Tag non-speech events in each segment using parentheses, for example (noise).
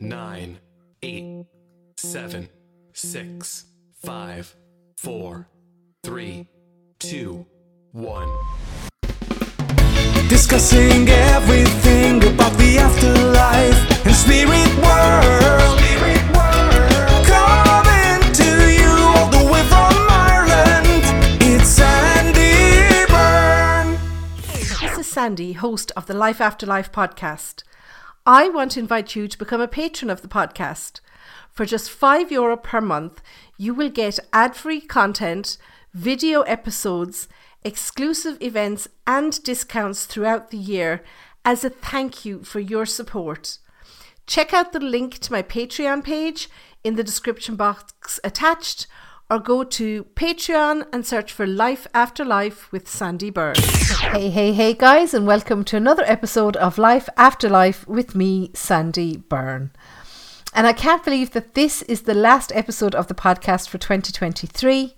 nine, eight, seven, six, five, four, three, two, one. Discussing everything about the afterlife and spirit world. Coming to you all the way from Ireland. It's Sandie Byrne. This is Sandie, host of the Life After Life podcast. I want to invite you to become a patron of the podcast. For just €5 Euro per month, you will get ad free content, video episodes, exclusive events, and discounts throughout the year as a thank you for your support. Check out the link to my Patreon page in the description box attached or go to Patreon and search for Life After Life with Sandie Byrne. Hey, hey, hey, guys, and welcome to another episode of Life After Life with me, Sandie Byrne. And I can't believe that this is the last episode of the podcast for 2023.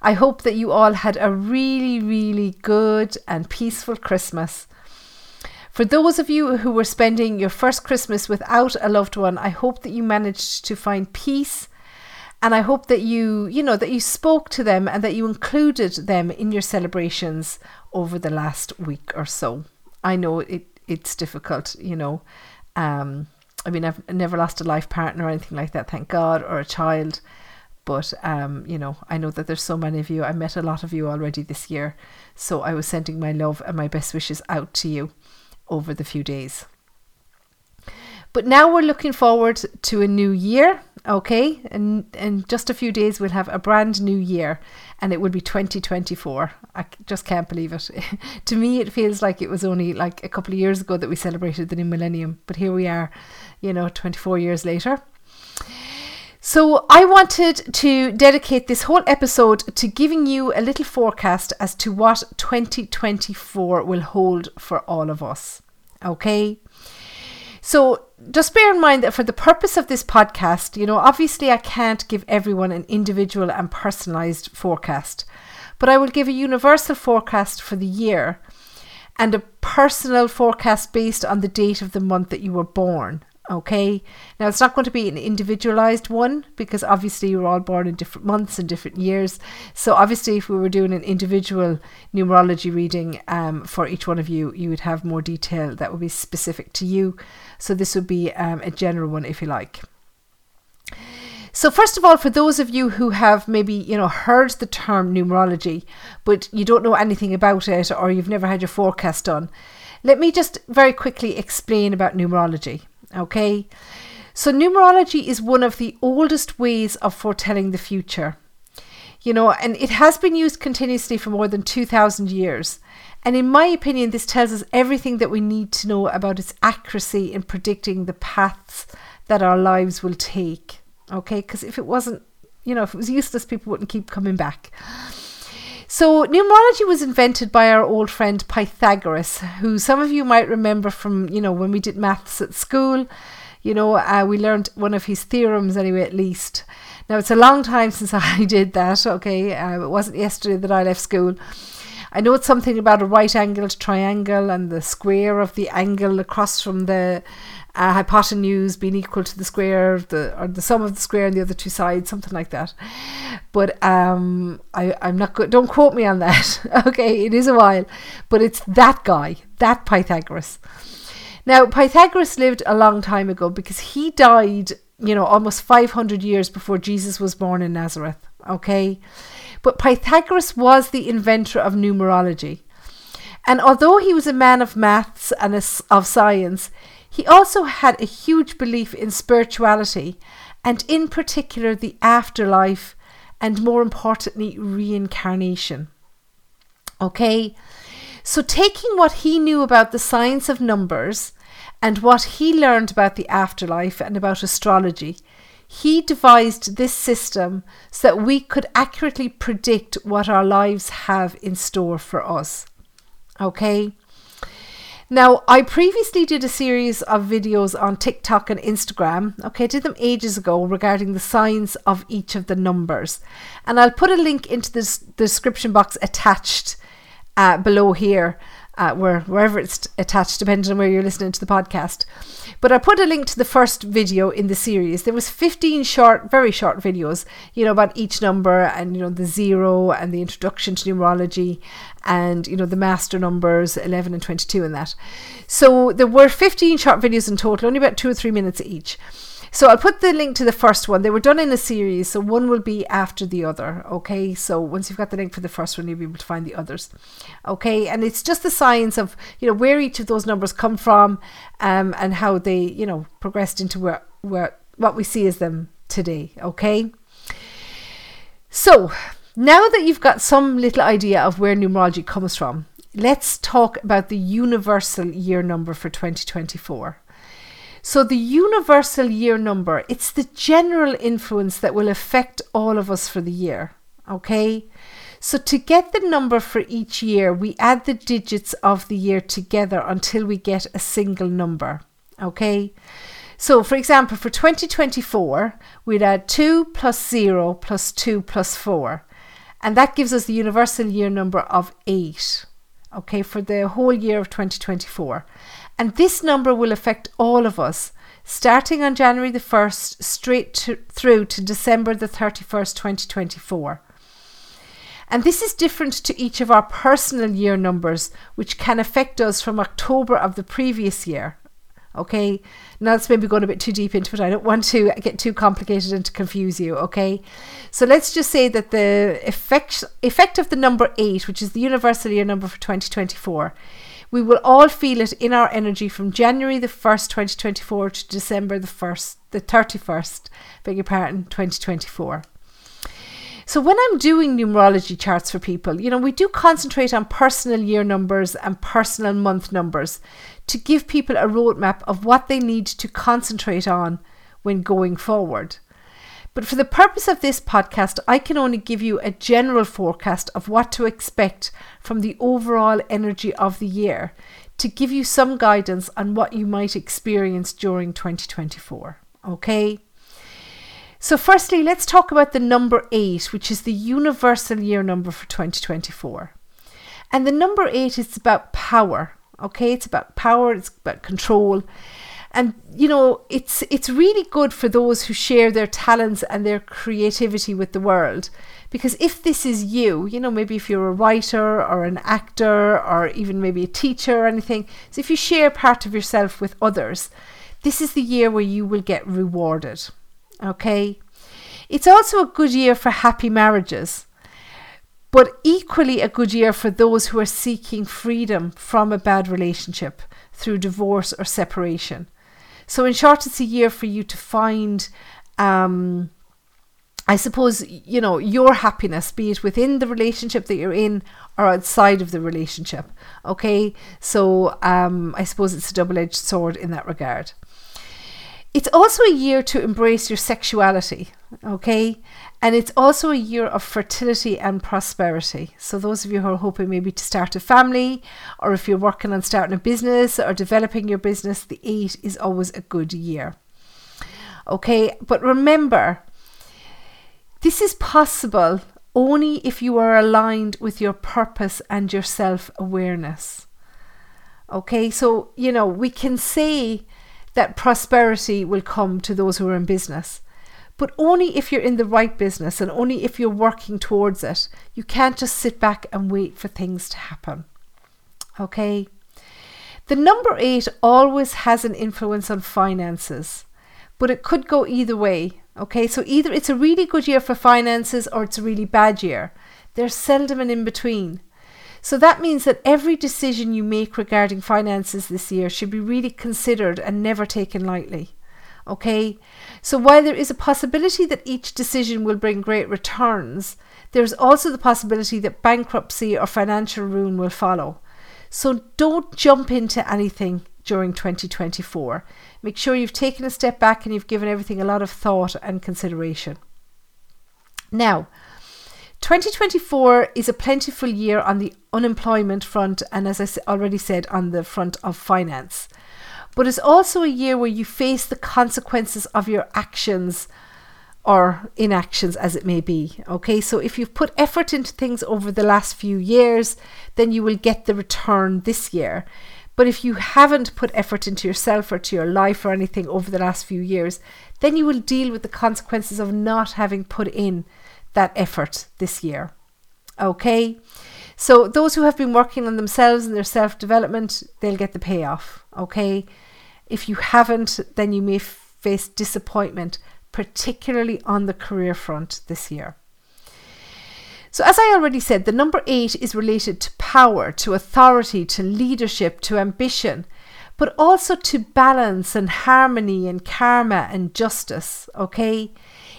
I hope that you all had a really, really good and peaceful Christmas. For those of you who were spending your first Christmas without a loved one, I hope that you managed to find peace and I hope that you, you know, that you spoke to them and that you included them in your celebrations over the last week or so. I know it it's difficult, you know. Um, I mean, I've never lost a life partner or anything like that, thank God, or a child. But um, you know, I know that there's so many of you. I met a lot of you already this year, so I was sending my love and my best wishes out to you over the few days. But now we're looking forward to a new year, okay? And in just a few days we'll have a brand new year and it will be 2024. I just can't believe it. (laughs) to me it feels like it was only like a couple of years ago that we celebrated the new millennium, but here we are, you know, 24 years later. So, I wanted to dedicate this whole episode to giving you a little forecast as to what 2024 will hold for all of us. Okay? So just bear in mind that for the purpose of this podcast, you know, obviously I can't give everyone an individual and personalized forecast, but I will give a universal forecast for the year and a personal forecast based on the date of the month that you were born. Okay, now it's not going to be an individualized one because obviously you're all born in different months and different years. So, obviously, if we were doing an individual numerology reading um, for each one of you, you would have more detail that would be specific to you. So, this would be um, a general one, if you like. So first of all, for those of you who have maybe you know heard the term numerology, but you don't know anything about it, or you've never had your forecast done, let me just very quickly explain about numerology. Okay, so numerology is one of the oldest ways of foretelling the future. You know, and it has been used continuously for more than 2,000 years. And in my opinion, this tells us everything that we need to know about its accuracy in predicting the paths that our lives will take. Okay, because if it wasn't, you know, if it was useless, people wouldn't keep coming back. So, numerology was invented by our old friend Pythagoras, who some of you might remember from, you know, when we did maths at school. You know, uh, we learned one of his theorems anyway, at least. Now, it's a long time (laughs) since I did that, okay? Uh, it wasn't yesterday that I left school. I know it's something about a right angled triangle and the square of the angle across from the uh, hypotenuse being equal to the square of the or the sum of the square on the other two sides, something like that. But um, I, I'm not good. Don't quote me on that. (laughs) okay, it is a while, but it's that guy, that Pythagoras. Now Pythagoras lived a long time ago because he died, you know, almost 500 years before Jesus was born in Nazareth. Okay, but Pythagoras was the inventor of numerology. And although he was a man of maths and of science, he also had a huge belief in spirituality and, in particular, the afterlife and, more importantly, reincarnation. Okay, so taking what he knew about the science of numbers and what he learned about the afterlife and about astrology, he devised this system so that we could accurately predict what our lives have in store for us. Okay. Now, I previously did a series of videos on TikTok and Instagram. Okay, I did them ages ago regarding the signs of each of the numbers. And I'll put a link into the description box attached uh, below here uh, where wherever it's attached, depending on where you're listening to the podcast. But I put a link to the first video in the series. There was 15 short, very short videos, you know, about each number and you know the zero and the introduction to numerology and you know the master numbers 11 and 22 and that. So there were 15 short videos in total, only about two or three minutes each. So I'll put the link to the first one. They were done in a series, so one will be after the other. Okay, so once you've got the link for the first one, you'll be able to find the others. Okay, and it's just the science of you know where each of those numbers come from, um, and how they you know progressed into where where what we see as them today. Okay, so now that you've got some little idea of where numerology comes from, let's talk about the universal year number for 2024. So the universal year number, it's the general influence that will affect all of us for the year. Okay? So to get the number for each year, we add the digits of the year together until we get a single number. Okay? So for example, for 2024, we'd add 2 plus 0 plus 2 plus 4. And that gives us the universal year number of 8. Okay, for the whole year of 2024. And this number will affect all of us, starting on January the 1st, straight to, through to December the 31st, 2024. And this is different to each of our personal year numbers, which can affect us from October of the previous year. Okay, now that's maybe going a bit too deep into it. I don't want to get too complicated and to confuse you. Okay, so let's just say that the effect effect of the number eight, which is the universal year number for 2024, we will all feel it in our energy from January the 1st, 2024 to December the 1st, the 31st, beg your pardon, 2024. So when I'm doing numerology charts for people, you know, we do concentrate on personal year numbers and personal month numbers to give people a roadmap of what they need to concentrate on when going forward. But for the purpose of this podcast, I can only give you a general forecast of what to expect from the overall energy of the year to give you some guidance on what you might experience during 2024. Okay? So, firstly, let's talk about the number eight, which is the universal year number for 2024. And the number eight is about power. Okay, it's about power, it's about control, and you know it's it's really good for those who share their talents and their creativity with the world. Because if this is you you know maybe if you're a writer or an actor or even maybe a teacher or anything so if you share part of yourself with others this is the year where you will get rewarded okay? It's also a good year for happy marriages but equally a good year for those who are seeking freedom from a bad relationship through divorce or separation so, in short, it's a year for you to find. Um, I suppose, you know, your happiness, be it within the relationship that you're in or outside of the relationship. Okay. So um, I suppose it's a double edged sword in that regard. It's also a year to embrace your sexuality. Okay. And it's also a year of fertility and prosperity. So, those of you who are hoping maybe to start a family, or if you're working on starting a business or developing your business, the eight is always a good year. Okay, but remember, this is possible only if you are aligned with your purpose and your self awareness. Okay, so you know, we can say that prosperity will come to those who are in business but only if you're in the right business and only if you're working towards it. You can't just sit back and wait for things to happen. Okay? The number eight always has an influence on finances, but it could go either way. Okay, so either it's a really good year for finances or it's a really bad year. There's seldom an in between. So that means that every decision you make regarding finances this year should be really considered and never taken lightly. Okay, so while there is a possibility that each decision will bring great returns, there is also the possibility that bankruptcy or financial ruin will follow. So don't jump into anything during 2024. Make sure you've taken a step back and you've given everything a lot of thought and consideration. Now, 2024 is a plentiful year on the unemployment front, and as I already said, on the front of finance but it's also a year where you face the consequences of your actions or inactions as it may be. Okay, so if you've put effort into things over the last few years, then you will get the return this year. But if you haven't put effort into yourself or to your life or anything over the last few years, then you will deal with the consequences of not having put in that effort this year. Okay? So those who have been working on themselves and their self-development, they'll get the payoff, okay? If you haven't, then you may face disappointment, particularly on the career front this year. So, as I already said, the number eight is related to power, to authority, to leadership, to ambition, but also to balance and harmony and karma and justice. Okay?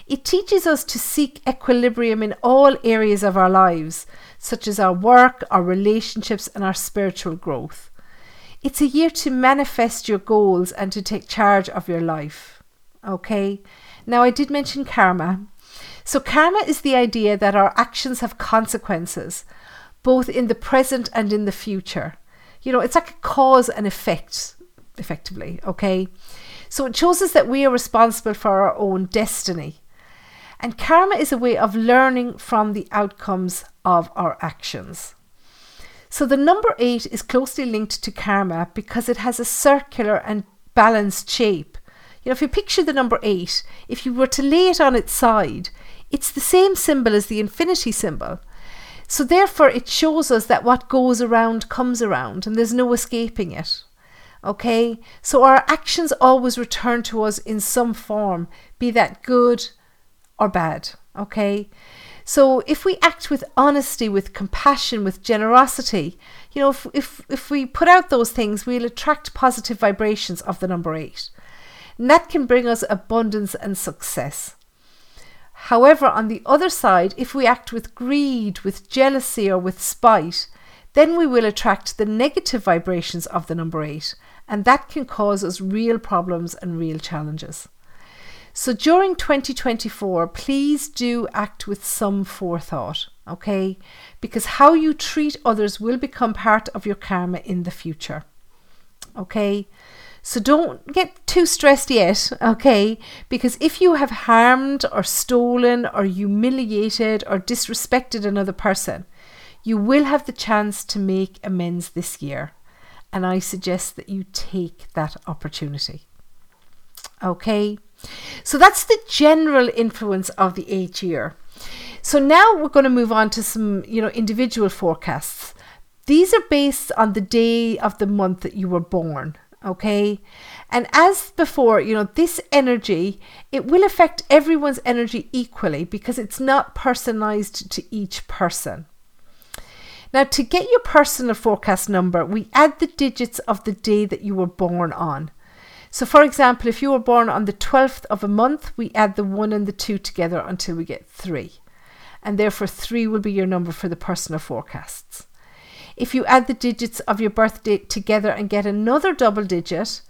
It teaches us to seek equilibrium in all areas of our lives, such as our work, our relationships, and our spiritual growth. It's a year to manifest your goals and to take charge of your life. Okay? Now, I did mention karma, so, karma is the idea that our actions have consequences, both in the present and in the future. You know, it's like a cause and effect, effectively, okay? So, it shows us that we are responsible for our own destiny. And karma is a way of learning from the outcomes of our actions. So, the number eight is closely linked to karma because it has a circular and balanced shape. You know, if you picture the number eight, if you were to lay it on its side, it's the same symbol as the infinity symbol. So, therefore, it shows us that what goes around comes around and there's no escaping it. Okay? So, our actions always return to us in some form, be that good or bad. Okay? So, if we act with honesty, with compassion, with generosity, you know, if, if, if we put out those things, we'll attract positive vibrations of the number eight. And that can bring us abundance and success. However, on the other side, if we act with greed, with jealousy, or with spite, then we will attract the negative vibrations of the number eight, and that can cause us real problems and real challenges. So during 2024, please do act with some forethought, okay? Because how you treat others will become part of your karma in the future, okay? So don't get too stressed yet, okay? Because if you have harmed or stolen or humiliated or disrespected another person, you will have the chance to make amends this year. And I suggest that you take that opportunity. Okay? So that's the general influence of the eighth year. So now we're going to move on to some, you know, individual forecasts. These are based on the day of the month that you were born okay and as before you know this energy it will affect everyone's energy equally because it's not personalized to each person now to get your personal forecast number we add the digits of the day that you were born on so for example if you were born on the 12th of a month we add the 1 and the 2 together until we get 3 and therefore 3 will be your number for the personal forecasts if you add the digits of your birth date together and get another double digit,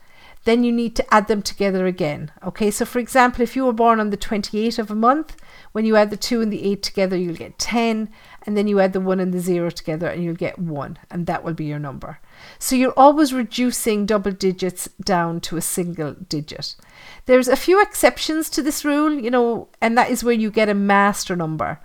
then you need to add them together again. Okay, so for example, if you were born on the 28th of a month, when you add the 2 and the 8 together, you'll get 10, and then you add the 1 and the 0 together, and you'll get 1, and that will be your number. So you're always reducing double digits down to a single digit. There's a few exceptions to this rule, you know, and that is where you get a master number.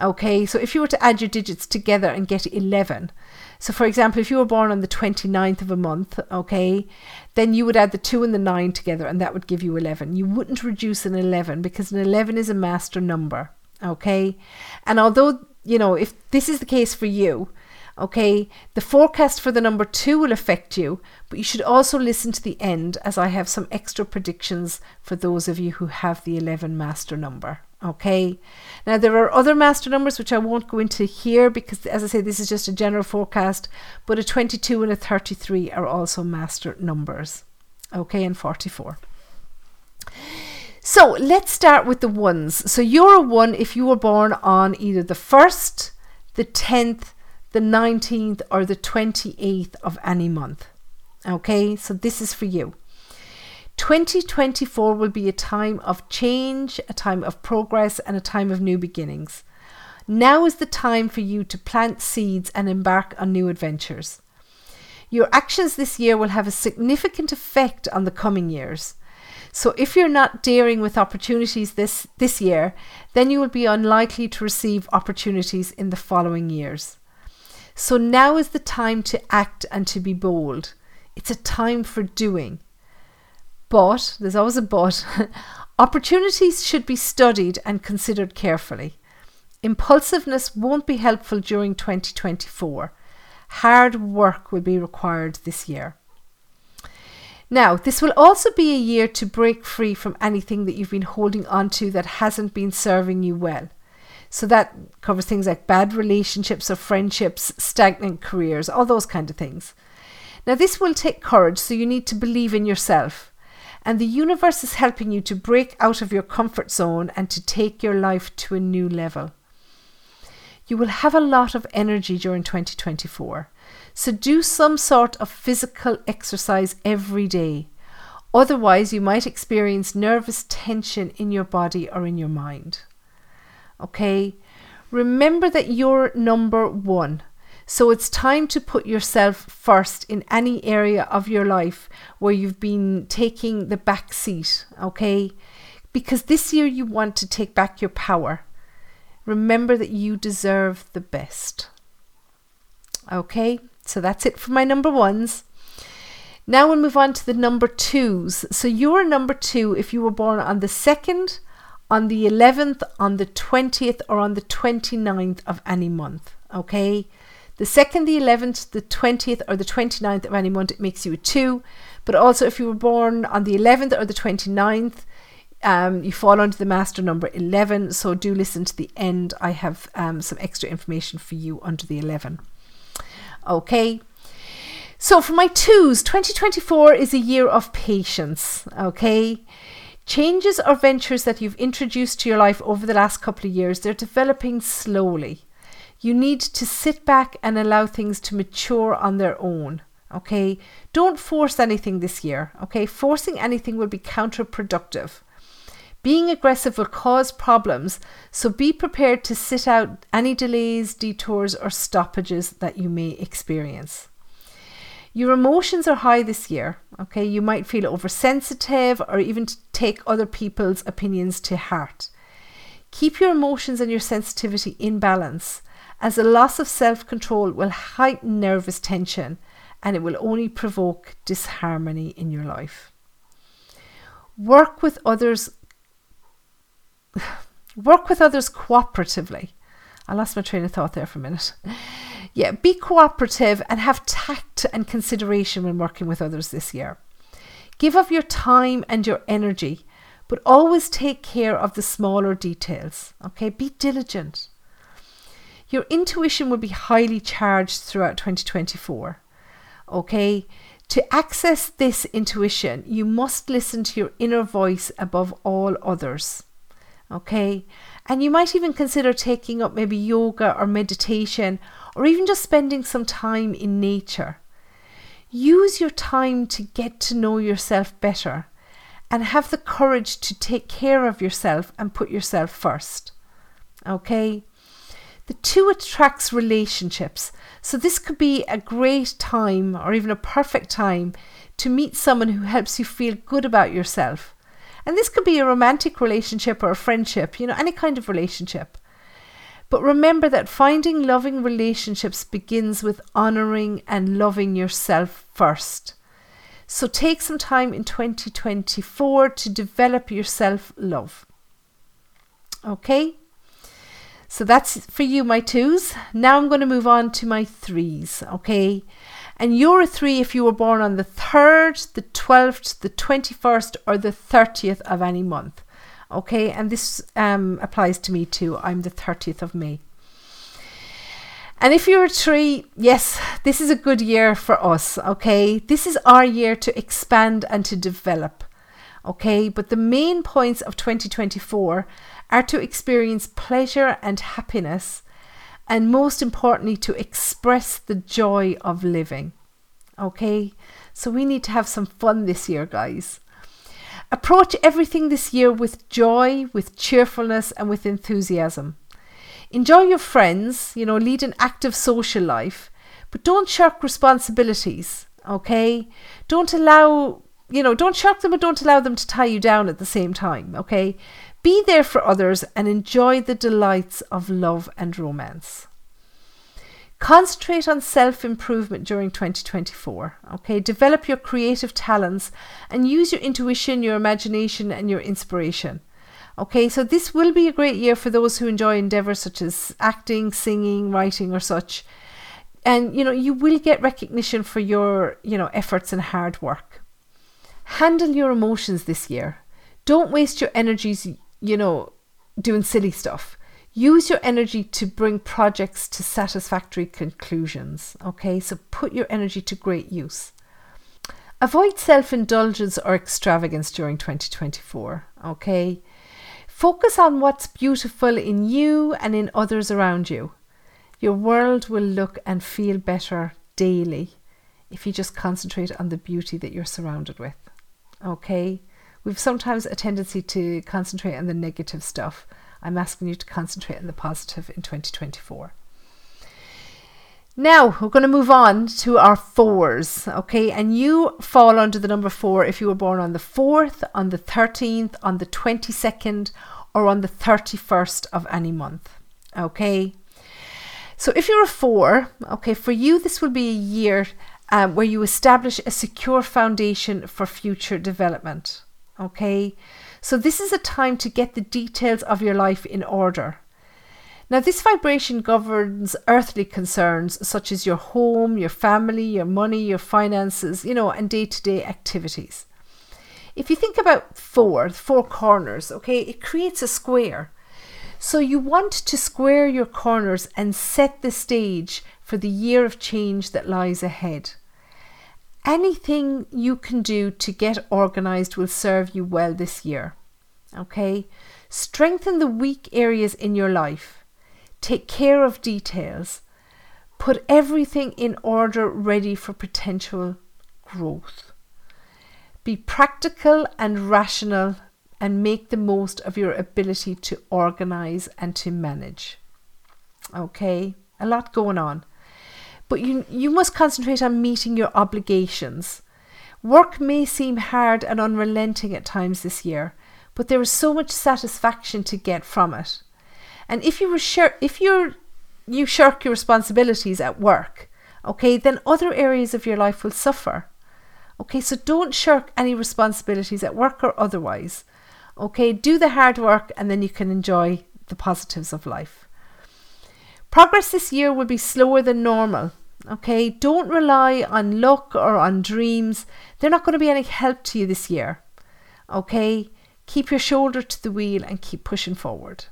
Okay, so if you were to add your digits together and get 11, so for example, if you were born on the 29th of a month, okay, then you would add the 2 and the 9 together and that would give you 11. You wouldn't reduce an 11 because an 11 is a master number, okay? And although, you know, if this is the case for you, okay, the forecast for the number 2 will affect you, but you should also listen to the end as I have some extra predictions for those of you who have the 11 master number. Okay. Now there are other master numbers which I won't go into here because as I say this is just a general forecast, but a 22 and a 33 are also master numbers. Okay, and 44. So let's start with the ones. So you're a one if you were born on either the 1st, the 10th, the 19th, or the 28th of any month. Okay, so this is for you. 2024 will be a time of change, a time of progress, and a time of new beginnings. Now is the time for you to plant seeds and embark on new adventures. Your actions this year will have a significant effect on the coming years. So if you're not daring with opportunities this, this year, then you will be unlikely to receive opportunities in the following years. So now is the time to act and to be bold. It's a time for doing. But, there's always a but, (laughs) opportunities should be studied and considered carefully. Impulsiveness won't be helpful during 2024. Hard work will be required this year. Now, this will also be a year to break free from anything that you've been holding on to that hasn't been serving you well. So that covers things like bad relationships or friendships, stagnant careers, all those kind of things. Now, this will take courage, so you need to believe in yourself. And the universe is helping you to break out of your comfort zone and to take your life to a new level. You will have a lot of energy during 2024. So do some sort of physical exercise every day. Otherwise, you might experience nervous tension in your body or in your mind. Okay? Remember that you're number one. So it's time to put yourself first in any area of your life where you've been taking the back seat. Okay? Because this year you want to take back your power. Remember that you deserve the best. Okay? So that's it for my number ones. Now we'll move on to the number twos. So you're number two if you were born on the 2nd, on the 11th, on the 20th, or on the 29th of any month. Okay? The 2nd, the 11th, the 20th, or the 29th of any month, it makes you a two. But also, if you were born on the 11th or the 29th, um, you fall under the master number 11. So do listen to the end. I have um, some extra information for you under the 11. Okay. So for my twos, 2024 is a year of patience. Okay. Changes or ventures that you've introduced to your life over the last couple of years, they're developing slowly. You need to sit back and allow things to mature on their own. Okay. Don't force anything this year. Okay. Forcing anything will be counterproductive. Being aggressive will cause problems, so be prepared to sit out any delays, detours, or stoppages that you may experience. Your emotions are high this year, okay? You might feel oversensitive or even take other people's opinions to heart. Keep your emotions and your sensitivity in balance, as a loss of self control will heighten nervous tension and it will only provoke disharmony in your life. Work with others (sighs) work with others cooperatively. I lost my train of thought there for a minute. Yeah, be cooperative and have tact and consideration when working with others this year. Give of your time and your energy, but always take care of the smaller details. Okay, be diligent. Your intuition will be highly charged throughout 2024. Okay, to access this intuition, you must listen to your inner voice above all others. Okay. And you might even consider taking up maybe yoga or meditation or even just spending some time in nature. Use your time to get to know yourself better and have the courage to take care of yourself and put yourself first. Okay? The two attracts relationships. So this could be a great time or even a perfect time to meet someone who helps you feel good about yourself and this could be a romantic relationship or a friendship, you know, any kind of relationship. But remember that finding loving relationships begins with honoring and loving yourself first. So take some time in 2024 to develop your self love. Okay? So that's for you, my twos. Now I'm going to move on to my threes. Okay? And you're a three if you were born on the 3rd, the 12th, the 21st, or the 30th of any month. Okay, and this um, applies to me too. I'm the 30th of May. And if you're a tree, yes, this is a good year for us. Okay, this is our year to expand and to develop. Okay, but the main points of 2024 are to experience pleasure and happiness and most importantly, to express the joy of living. Okay, so we need to have some fun this year, guys. Approach everything this year with joy, with cheerfulness, and with enthusiasm. Enjoy your friends, you know, lead an active social life, but don't shirk responsibilities, okay? Don't allow you know, don't shock them, but don't allow them to tie you down at the same time. Okay, be there for others and enjoy the delights of love and romance. Concentrate on self improvement during 2024. Okay, develop your creative talents and use your intuition, your imagination, and your inspiration. Okay, so this will be a great year for those who enjoy endeavors such as acting, singing, writing, or such. And you know, you will get recognition for your, you know, efforts and hard work. Handle your emotions this year. Don't waste your energies, you know, doing silly stuff. Use your energy to bring projects to satisfactory conclusions. Okay, so put your energy to great use. Avoid self indulgence or extravagance during 2024. Okay, focus on what's beautiful in you and in others around you. Your world will look and feel better daily if you just concentrate on the beauty that you're surrounded with. Okay, we've sometimes a tendency to concentrate on the negative stuff I'm asking you to concentrate on the positive in 2024. Now we're going to move on to our fours, okay? And you fall under the number four if you were born on the 4th, on the 13th, on the 22nd, or on the 31st of any month, okay? So if you're a four, okay, for you, this will be a year um, where you establish a secure foundation for future development, okay? So, this is a time to get the details of your life in order. Now, this vibration governs earthly concerns such as your home, your family, your money, your finances, you know, and day to day activities. If you think about four, four corners, okay, it creates a square. So you want to square your corners and set the stage for the year of change that lies ahead. Anything you can do to get organized will serve you well this year. Okay? Strengthen the weak areas in your life. Take care of details. Put everything in order, ready for potential growth. Be practical and rational and make the most of your ability to organize and to manage. Okay? A lot going on. But you, you must concentrate on meeting your obligations. Work may seem hard and unrelenting at times this year, but there is so much satisfaction to get from it. And if you if you're you shirk your responsibilities at work, okay, then other areas of your life will suffer. Okay, so don't shirk any responsibilities at work or otherwise. Okay, do the hard work and then you can enjoy the positives of life. Progress this year will be slower than normal Okay, don't rely on luck or on dreams. They're not going to be any help to you this year. Okay, keep your shoulder to the wheel and keep pushing forward.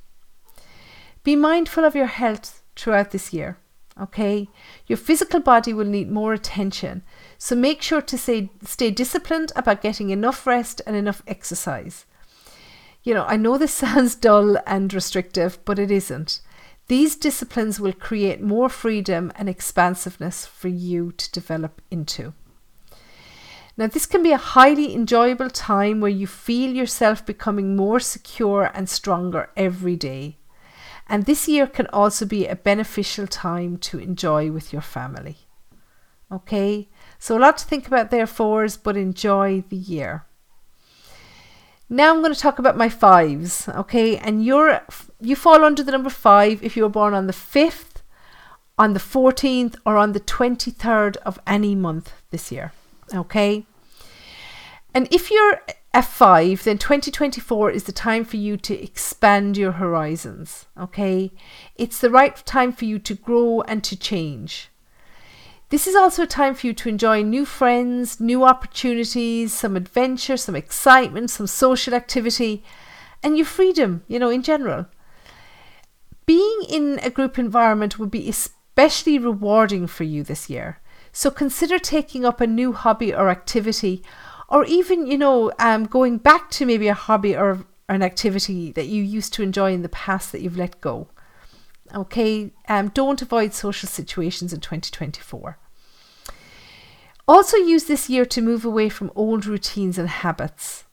Be mindful of your health throughout this year. Okay, your physical body will need more attention, so make sure to stay, stay disciplined about getting enough rest and enough exercise. You know, I know this (laughs) sounds dull and restrictive, but it isn't. These disciplines will create more freedom and expansiveness for you to develop into. Now, this can be a highly enjoyable time where you feel yourself becoming more secure and stronger every day. And this year can also be a beneficial time to enjoy with your family. Okay, so a lot to think about there, fours, but enjoy the year. Now I'm going to talk about my fives, okay? And you're you fall under the number 5 if you were born on the 5th, on the 14th or on the 23rd of any month this year, okay? And if you're a 5, then 2024 is the time for you to expand your horizons, okay? It's the right time for you to grow and to change. This is also a time for you to enjoy new friends, new opportunities, some adventure, some excitement, some social activity, and your freedom, you know, in general. Being in a group environment would be especially rewarding for you this year. So consider taking up a new hobby or activity, or even, you know, um, going back to maybe a hobby or an activity that you used to enjoy in the past that you've let go. Okay, um, don't avoid social situations in 2024. Also, use this year to move away from old routines and habits.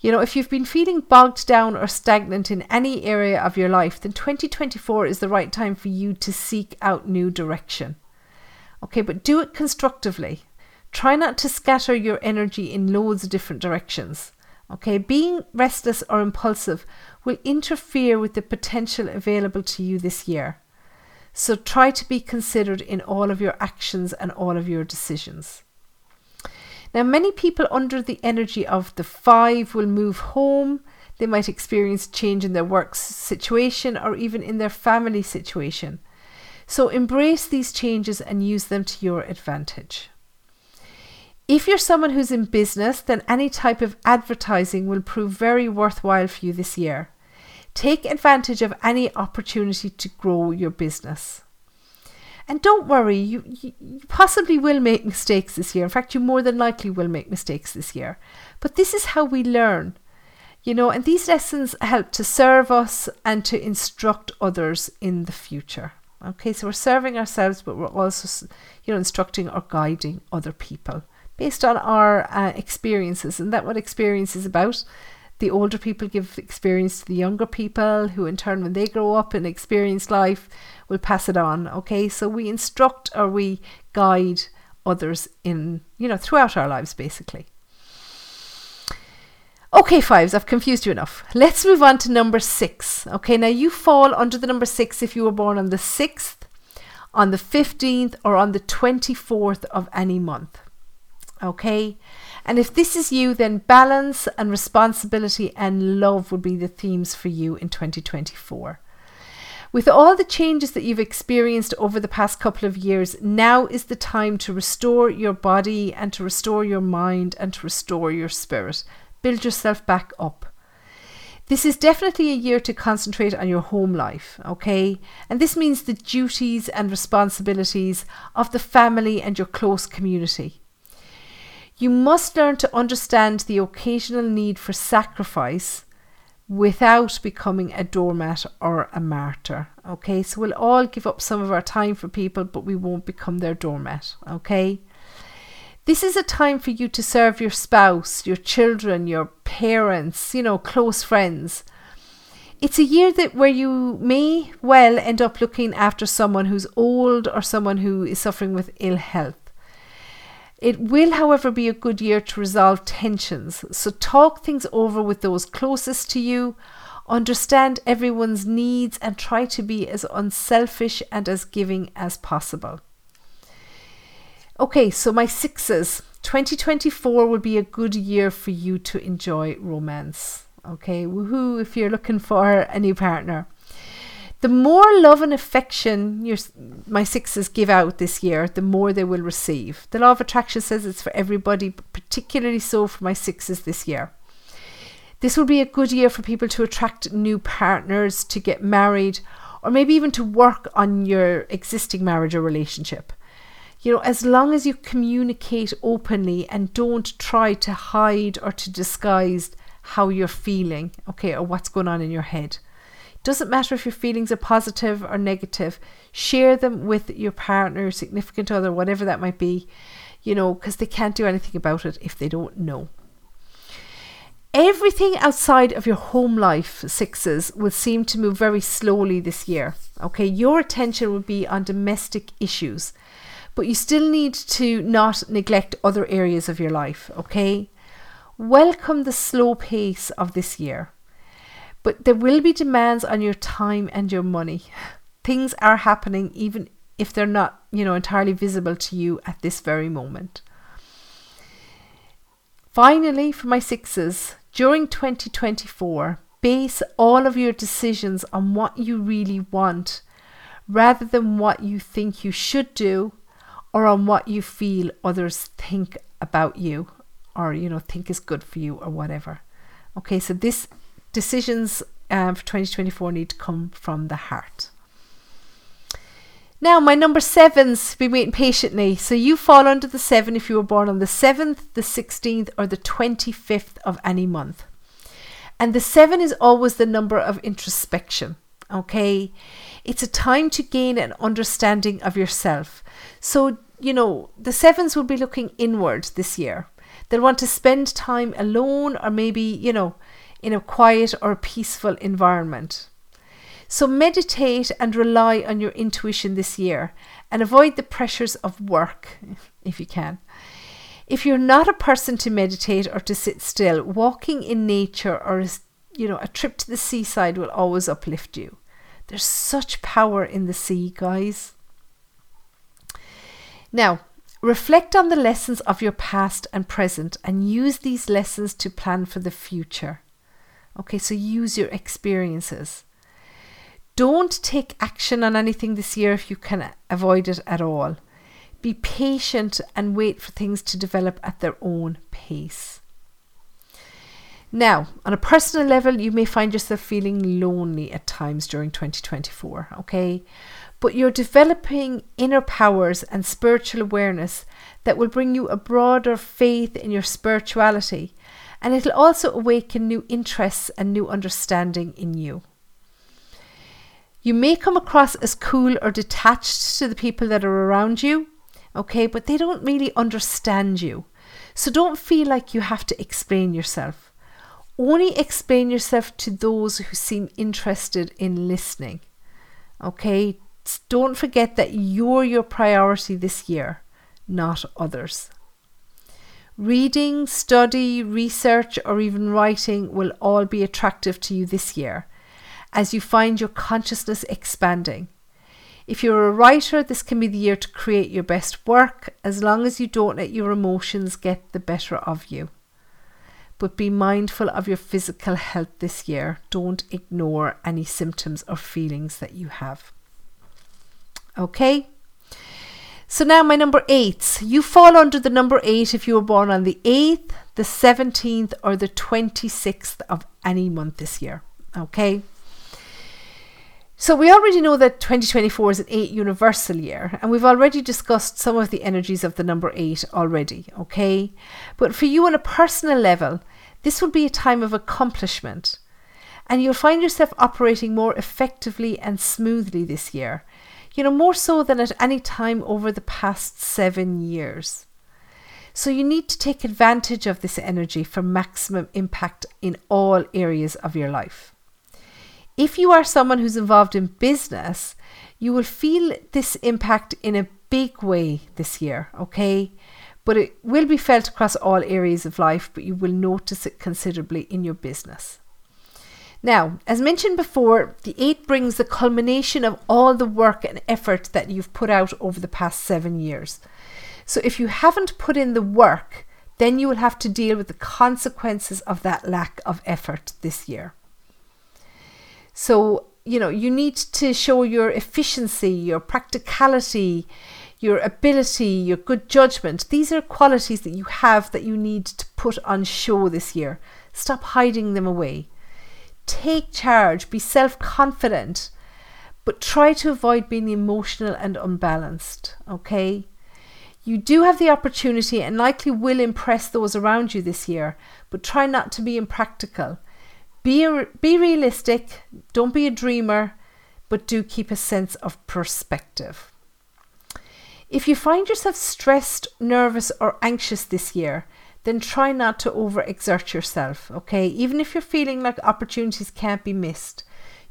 You know, if you've been feeling bogged down or stagnant in any area of your life, then 2024 is the right time for you to seek out new direction. Okay, but do it constructively. Try not to scatter your energy in loads of different directions. Okay, being restless or impulsive will interfere with the potential available to you this year. So try to be considered in all of your actions and all of your decisions. Now, many people under the energy of the five will move home. They might experience change in their work situation or even in their family situation. So embrace these changes and use them to your advantage. If you're someone who's in business, then any type of advertising will prove very worthwhile for you this year. Take advantage of any opportunity to grow your business. And don't worry, you, you, possibly will make mistakes this year. In fact, you more than likely will make mistakes this year. But this is how we learn, you know, and these lessons help to serve us and to instruct others in the future. Okay, so we're serving ourselves, but we're also, you know, instructing or guiding other people based on our uh, experiences. And that what experience is about the older people give experience to the younger people, who in turn, when they grow up and experience life, will pass it on. Okay, so we instruct or we guide others in, you know, throughout our lives, basically. Okay, fives, I've confused you enough. Let's move on to number six. Okay, now you fall under the number six if you were born on the 6th, on the 15th, or on the 24th of any month. Okay, and if this is you, then balance and responsibility and love would be the themes for you in 2024. With all the changes that you've experienced over the past couple of years, now is the time to restore your body and to restore your mind and to restore your spirit. Build yourself back up. This is definitely a year to concentrate on your home life, okay? And this means the duties and responsibilities of the family and your close community. You must learn to understand the occasional need for sacrifice without becoming a doormat or a martyr. Okay, so we'll all give up some of our time for people, but we won't become their doormat. Okay. This is a time for you to serve your spouse, your children, your parents, you know, close friends. It's a year that where you may well end up looking after someone who's old or someone who is suffering with ill health. It will, however, be a good year to resolve tensions. So talk things over with those closest to you, understand everyone's needs, and try to be as unselfish and as giving as possible. Okay, so my sixes. 2024 will be a good year for you to enjoy romance. Okay, woohoo if you're looking for a new partner. The more love and affection your, my sixes give out this year, the more they will receive. The law of attraction says it's for everybody, particularly so for my sixes this year. This will be a good year for people to attract new partners, to get married, or maybe even to work on your existing marriage or relationship. You know, as long as you communicate openly and don't try to hide or to disguise how you're feeling, okay, or what's going on in your head. Doesn't matter if your feelings are positive or negative, share them with your partner, significant other, whatever that might be, you know, because they can't do anything about it if they don't know. Everything outside of your home life, sixes, will seem to move very slowly this year. Okay, your attention will be on domestic issues, but you still need to not neglect other areas of your life. Okay, welcome the slow pace of this year. But there will be demands on your time and your money. Things are happening even if they're not, you know, entirely visible to you at this very moment. Finally, for my sixes, during 2024, base all of your decisions on what you really want rather than what you think you should do or on what you feel others think about you or you know think is good for you or whatever okay so this decisions um, for 2024 need to come from the heart. Now, my number seven's been waiting patiently. So you fall under the seven if you were born on the 7th, the 16th, or the 25th of any month. And the seven is always the number of introspection. Okay. It's a time to gain an understanding of yourself. So, you know, the sevens will be looking inward this year. They'll want to spend time alone or maybe, you know, in a quiet or peaceful environment. So meditate and rely on your intuition this year and avoid the pressures of work (laughs) if you can. If you're not a person to meditate or to sit still, walking in nature or you know, a trip to the seaside will always uplift you. There's such power in the sea, guys. Now, reflect on the lessons of your past and present and use these lessons to plan for the future. Okay, so use your experiences. Don't take action on anything this year if you can avoid it at all. Be patient and wait for things to develop at their own pace. Now, on a personal level, you may find yourself feeling lonely at times during 2024, okay? But you're developing inner powers and spiritual awareness that will bring you a broader faith in your spirituality, and it'll also awaken new interests and new understanding in you. You may come across as cool or detached to the people that are around you, okay, but they don't really understand you. So don't feel like you have to explain yourself. Only explain yourself to those who seem interested in listening. Okay? Don't forget that you're your priority this year, not others. Reading, study, research, or even writing will all be attractive to you this year as you find your consciousness expanding. If you're a writer, this can be the year to create your best work as long as you don't let your emotions get the better of you but be mindful of your physical health this year. Don't ignore any symptoms or feelings that you have. Okay? So now my number eights. You fall under the number eight if you were born on the 8th, the 17th, or the 26th of any month this year. Okay? So we already know that 2024 is an 8 universal year and we've already discussed some of the energies of the number 8 already, okay? But for you on a personal level, this will be a time of accomplishment and you'll find yourself operating more effectively and smoothly this year. You know, more so than at any time over the past 7 years. So you need to take advantage of this energy for maximum impact in all areas of your life. If you are someone who's involved in business, you will feel this impact in a big way this year, okay? But it will be felt across all areas of life, but you will notice it considerably in your business. Now, as mentioned before, the eight brings the culmination of all the work and effort that you've put out over the past seven years. So if you haven't put in the work, then you will have to deal with the consequences of that lack of effort this year. So, you know, you need to show your efficiency, your practicality, your ability, your good judgment. These are qualities that you have that you need to put on show this year. Stop hiding them away. Take charge, be self confident, but try to avoid being emotional and unbalanced, okay? You do have the opportunity and likely will impress those around you this year, but try not to be impractical. Be, a, be realistic, don't be a dreamer, but do keep a sense of perspective. If you find yourself stressed, nervous, or anxious this year, then try not to overexert yourself, okay? Even if you're feeling like opportunities can't be missed,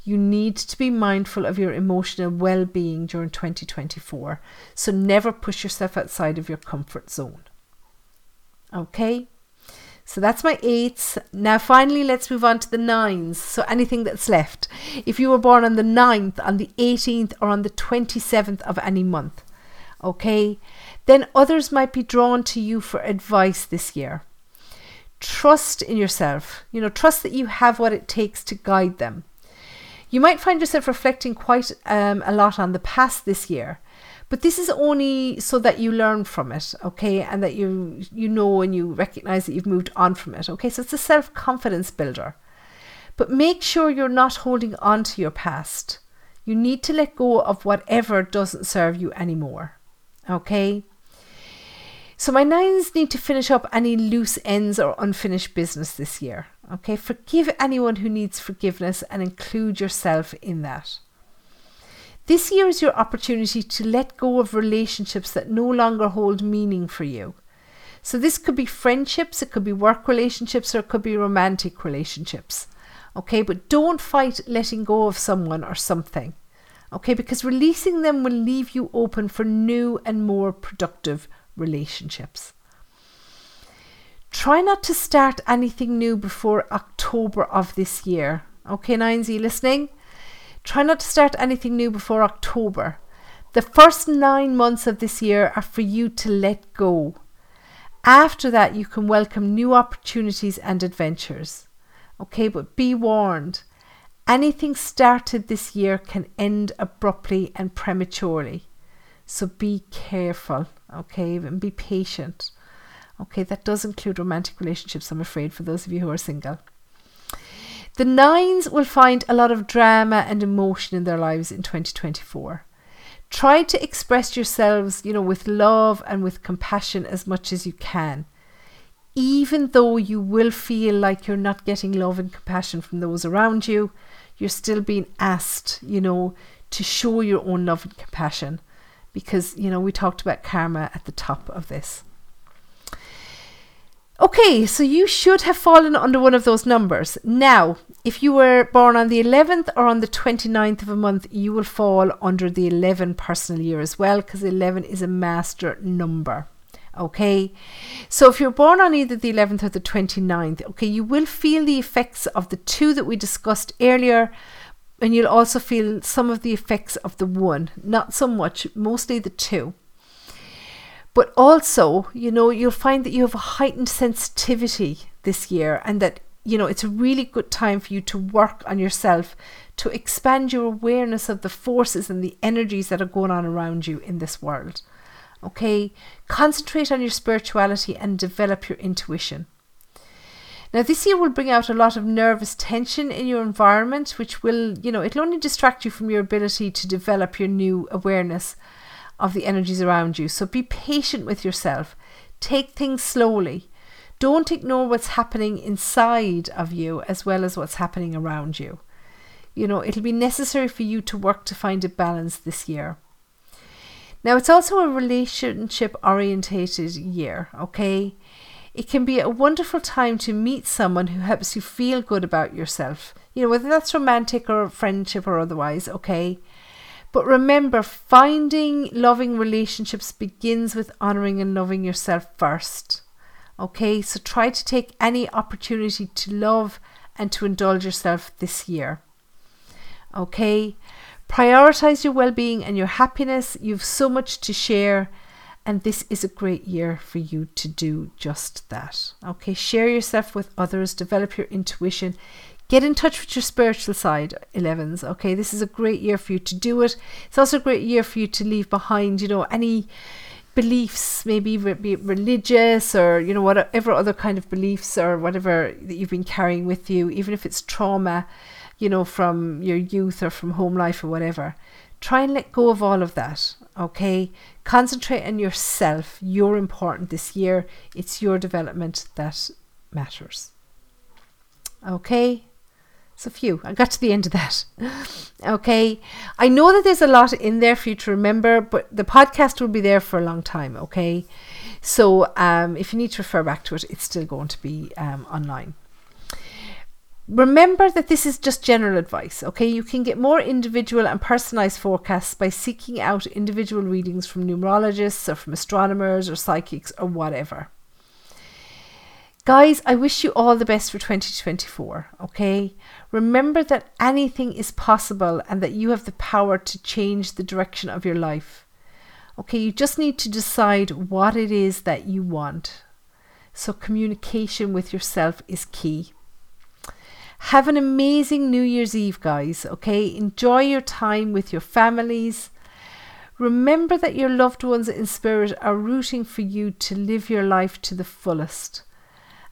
you need to be mindful of your emotional well being during 2024. So never push yourself outside of your comfort zone. Okay? So that's my eights. Now, finally, let's move on to the nines. So, anything that's left. If you were born on the 9th, on the 18th, or on the 27th of any month, okay, then others might be drawn to you for advice this year. Trust in yourself. You know, trust that you have what it takes to guide them. You might find yourself reflecting quite um, a lot on the past this year but this is only so that you learn from it, okay, and that you you know and you recognize that you've moved on from it, okay. So it's a self confidence builder. But make sure you're not holding on to your past. You need to let go of whatever doesn't serve you anymore, okay. So my nines need to finish up any loose ends or unfinished business this year. Okay, forgive anyone who needs forgiveness and include yourself in that. This year is your opportunity to let go of relationships that no longer hold meaning for you. So, this could be friendships, it could be work relationships, or it could be romantic relationships. Okay, but don't fight letting go of someone or something. Okay, because releasing them will leave you open for new and more productive relationships. Try not to start anything new before October of this year. Okay, Nines, are you listening? Try not to start anything new before October. The first nine months of this year are for you to let go. After that, you can welcome new opportunities and adventures. Okay, but be warned anything started this year can end abruptly and prematurely. So be careful, okay, and be patient. Okay, that does include romantic relationships, I'm afraid, for those of you who are single. The nines will find a lot of drama and emotion in their lives in 2024. Try to express yourselves, you know, with love and with compassion as much as you can. Even though you will feel like you're not getting love and compassion from those around you, you're still being asked, you know, to show your own love and compassion because, you know, we talked about karma at the top of this. Okay, so you should have fallen under one of those numbers. Now, if you were born on the 11th or on the 29th of a month, you will fall under the 11 personal year as well because 11 is a master number. Okay, so if you're born on either the 11th or the 29th, okay, you will feel the effects of the two that we discussed earlier, and you'll also feel some of the effects of the one, not so much, mostly the two. But also, you know, you'll find that you have a heightened sensitivity this year and that, you know, it's a really good time for you to work on yourself to expand your awareness of the forces and the energies that are going on around you in this world. Okay? Concentrate on your spirituality and develop your intuition. Now, this year will bring out a lot of nervous tension in your environment, which will, you know, it'll only distract you from your ability to develop your new awareness of the energies around you. So be patient with yourself. Take things slowly. Don't ignore what's happening inside of you as well as what's happening around you. You know, it'll be necessary for you to work to find a balance this year. Now, it's also a relationship orientated year, okay? It can be a wonderful time to meet someone who helps you feel good about yourself. You know, whether that's romantic or friendship or otherwise, okay? But remember, finding loving relationships begins with honoring and loving yourself first. Okay, so try to take any opportunity to love and to indulge yourself this year. Okay, prioritize your well being and your happiness. You've so much to share, and this is a great year for you to do just that. Okay, share yourself with others, develop your intuition, Get in touch with your spiritual side, 11s. Okay, this is a great year for you to do it. It's also a great year for you to leave behind, you know, any beliefs, maybe be religious or, you know, whatever other kind of beliefs or whatever that you've been carrying with you, even if it's trauma, you know, from your youth or from home life or whatever. Try and let go of all of that, okay? Concentrate on yourself. You're important this year. It's your development that matters. Okay? it's a few. I got to the end of that. (laughs) okay. I know that there's a lot in there for you to remember, but the podcast will be there for a long time. Okay. So um, if you need to refer back to it, it's still going to be um, online. Remember that this is just general advice, okay? You can get more individual and personalized forecasts by seeking out individual readings from numerologists or from astronomers or psychics or whatever. Guys, I wish you all the best for 2024, okay? Remember that anything is possible and that you have the power to change the direction of your life. Okay, you just need to decide what it is that you want. So, communication with yourself is key. Have an amazing New Year's Eve, guys, okay? Enjoy your time with your families. Remember that your loved ones in spirit are rooting for you to live your life to the fullest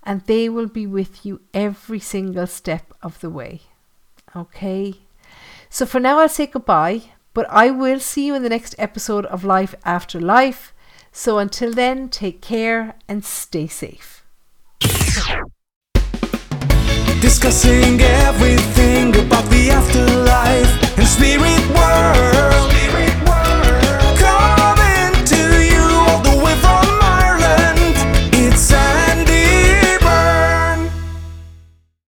and they will be with you every single step of the way. Okay? So for now, I'll say goodbye, but I will see you in the next episode of Life After Life. So until then, take care and stay safe. Discussing everything about the afterlife and spirit world.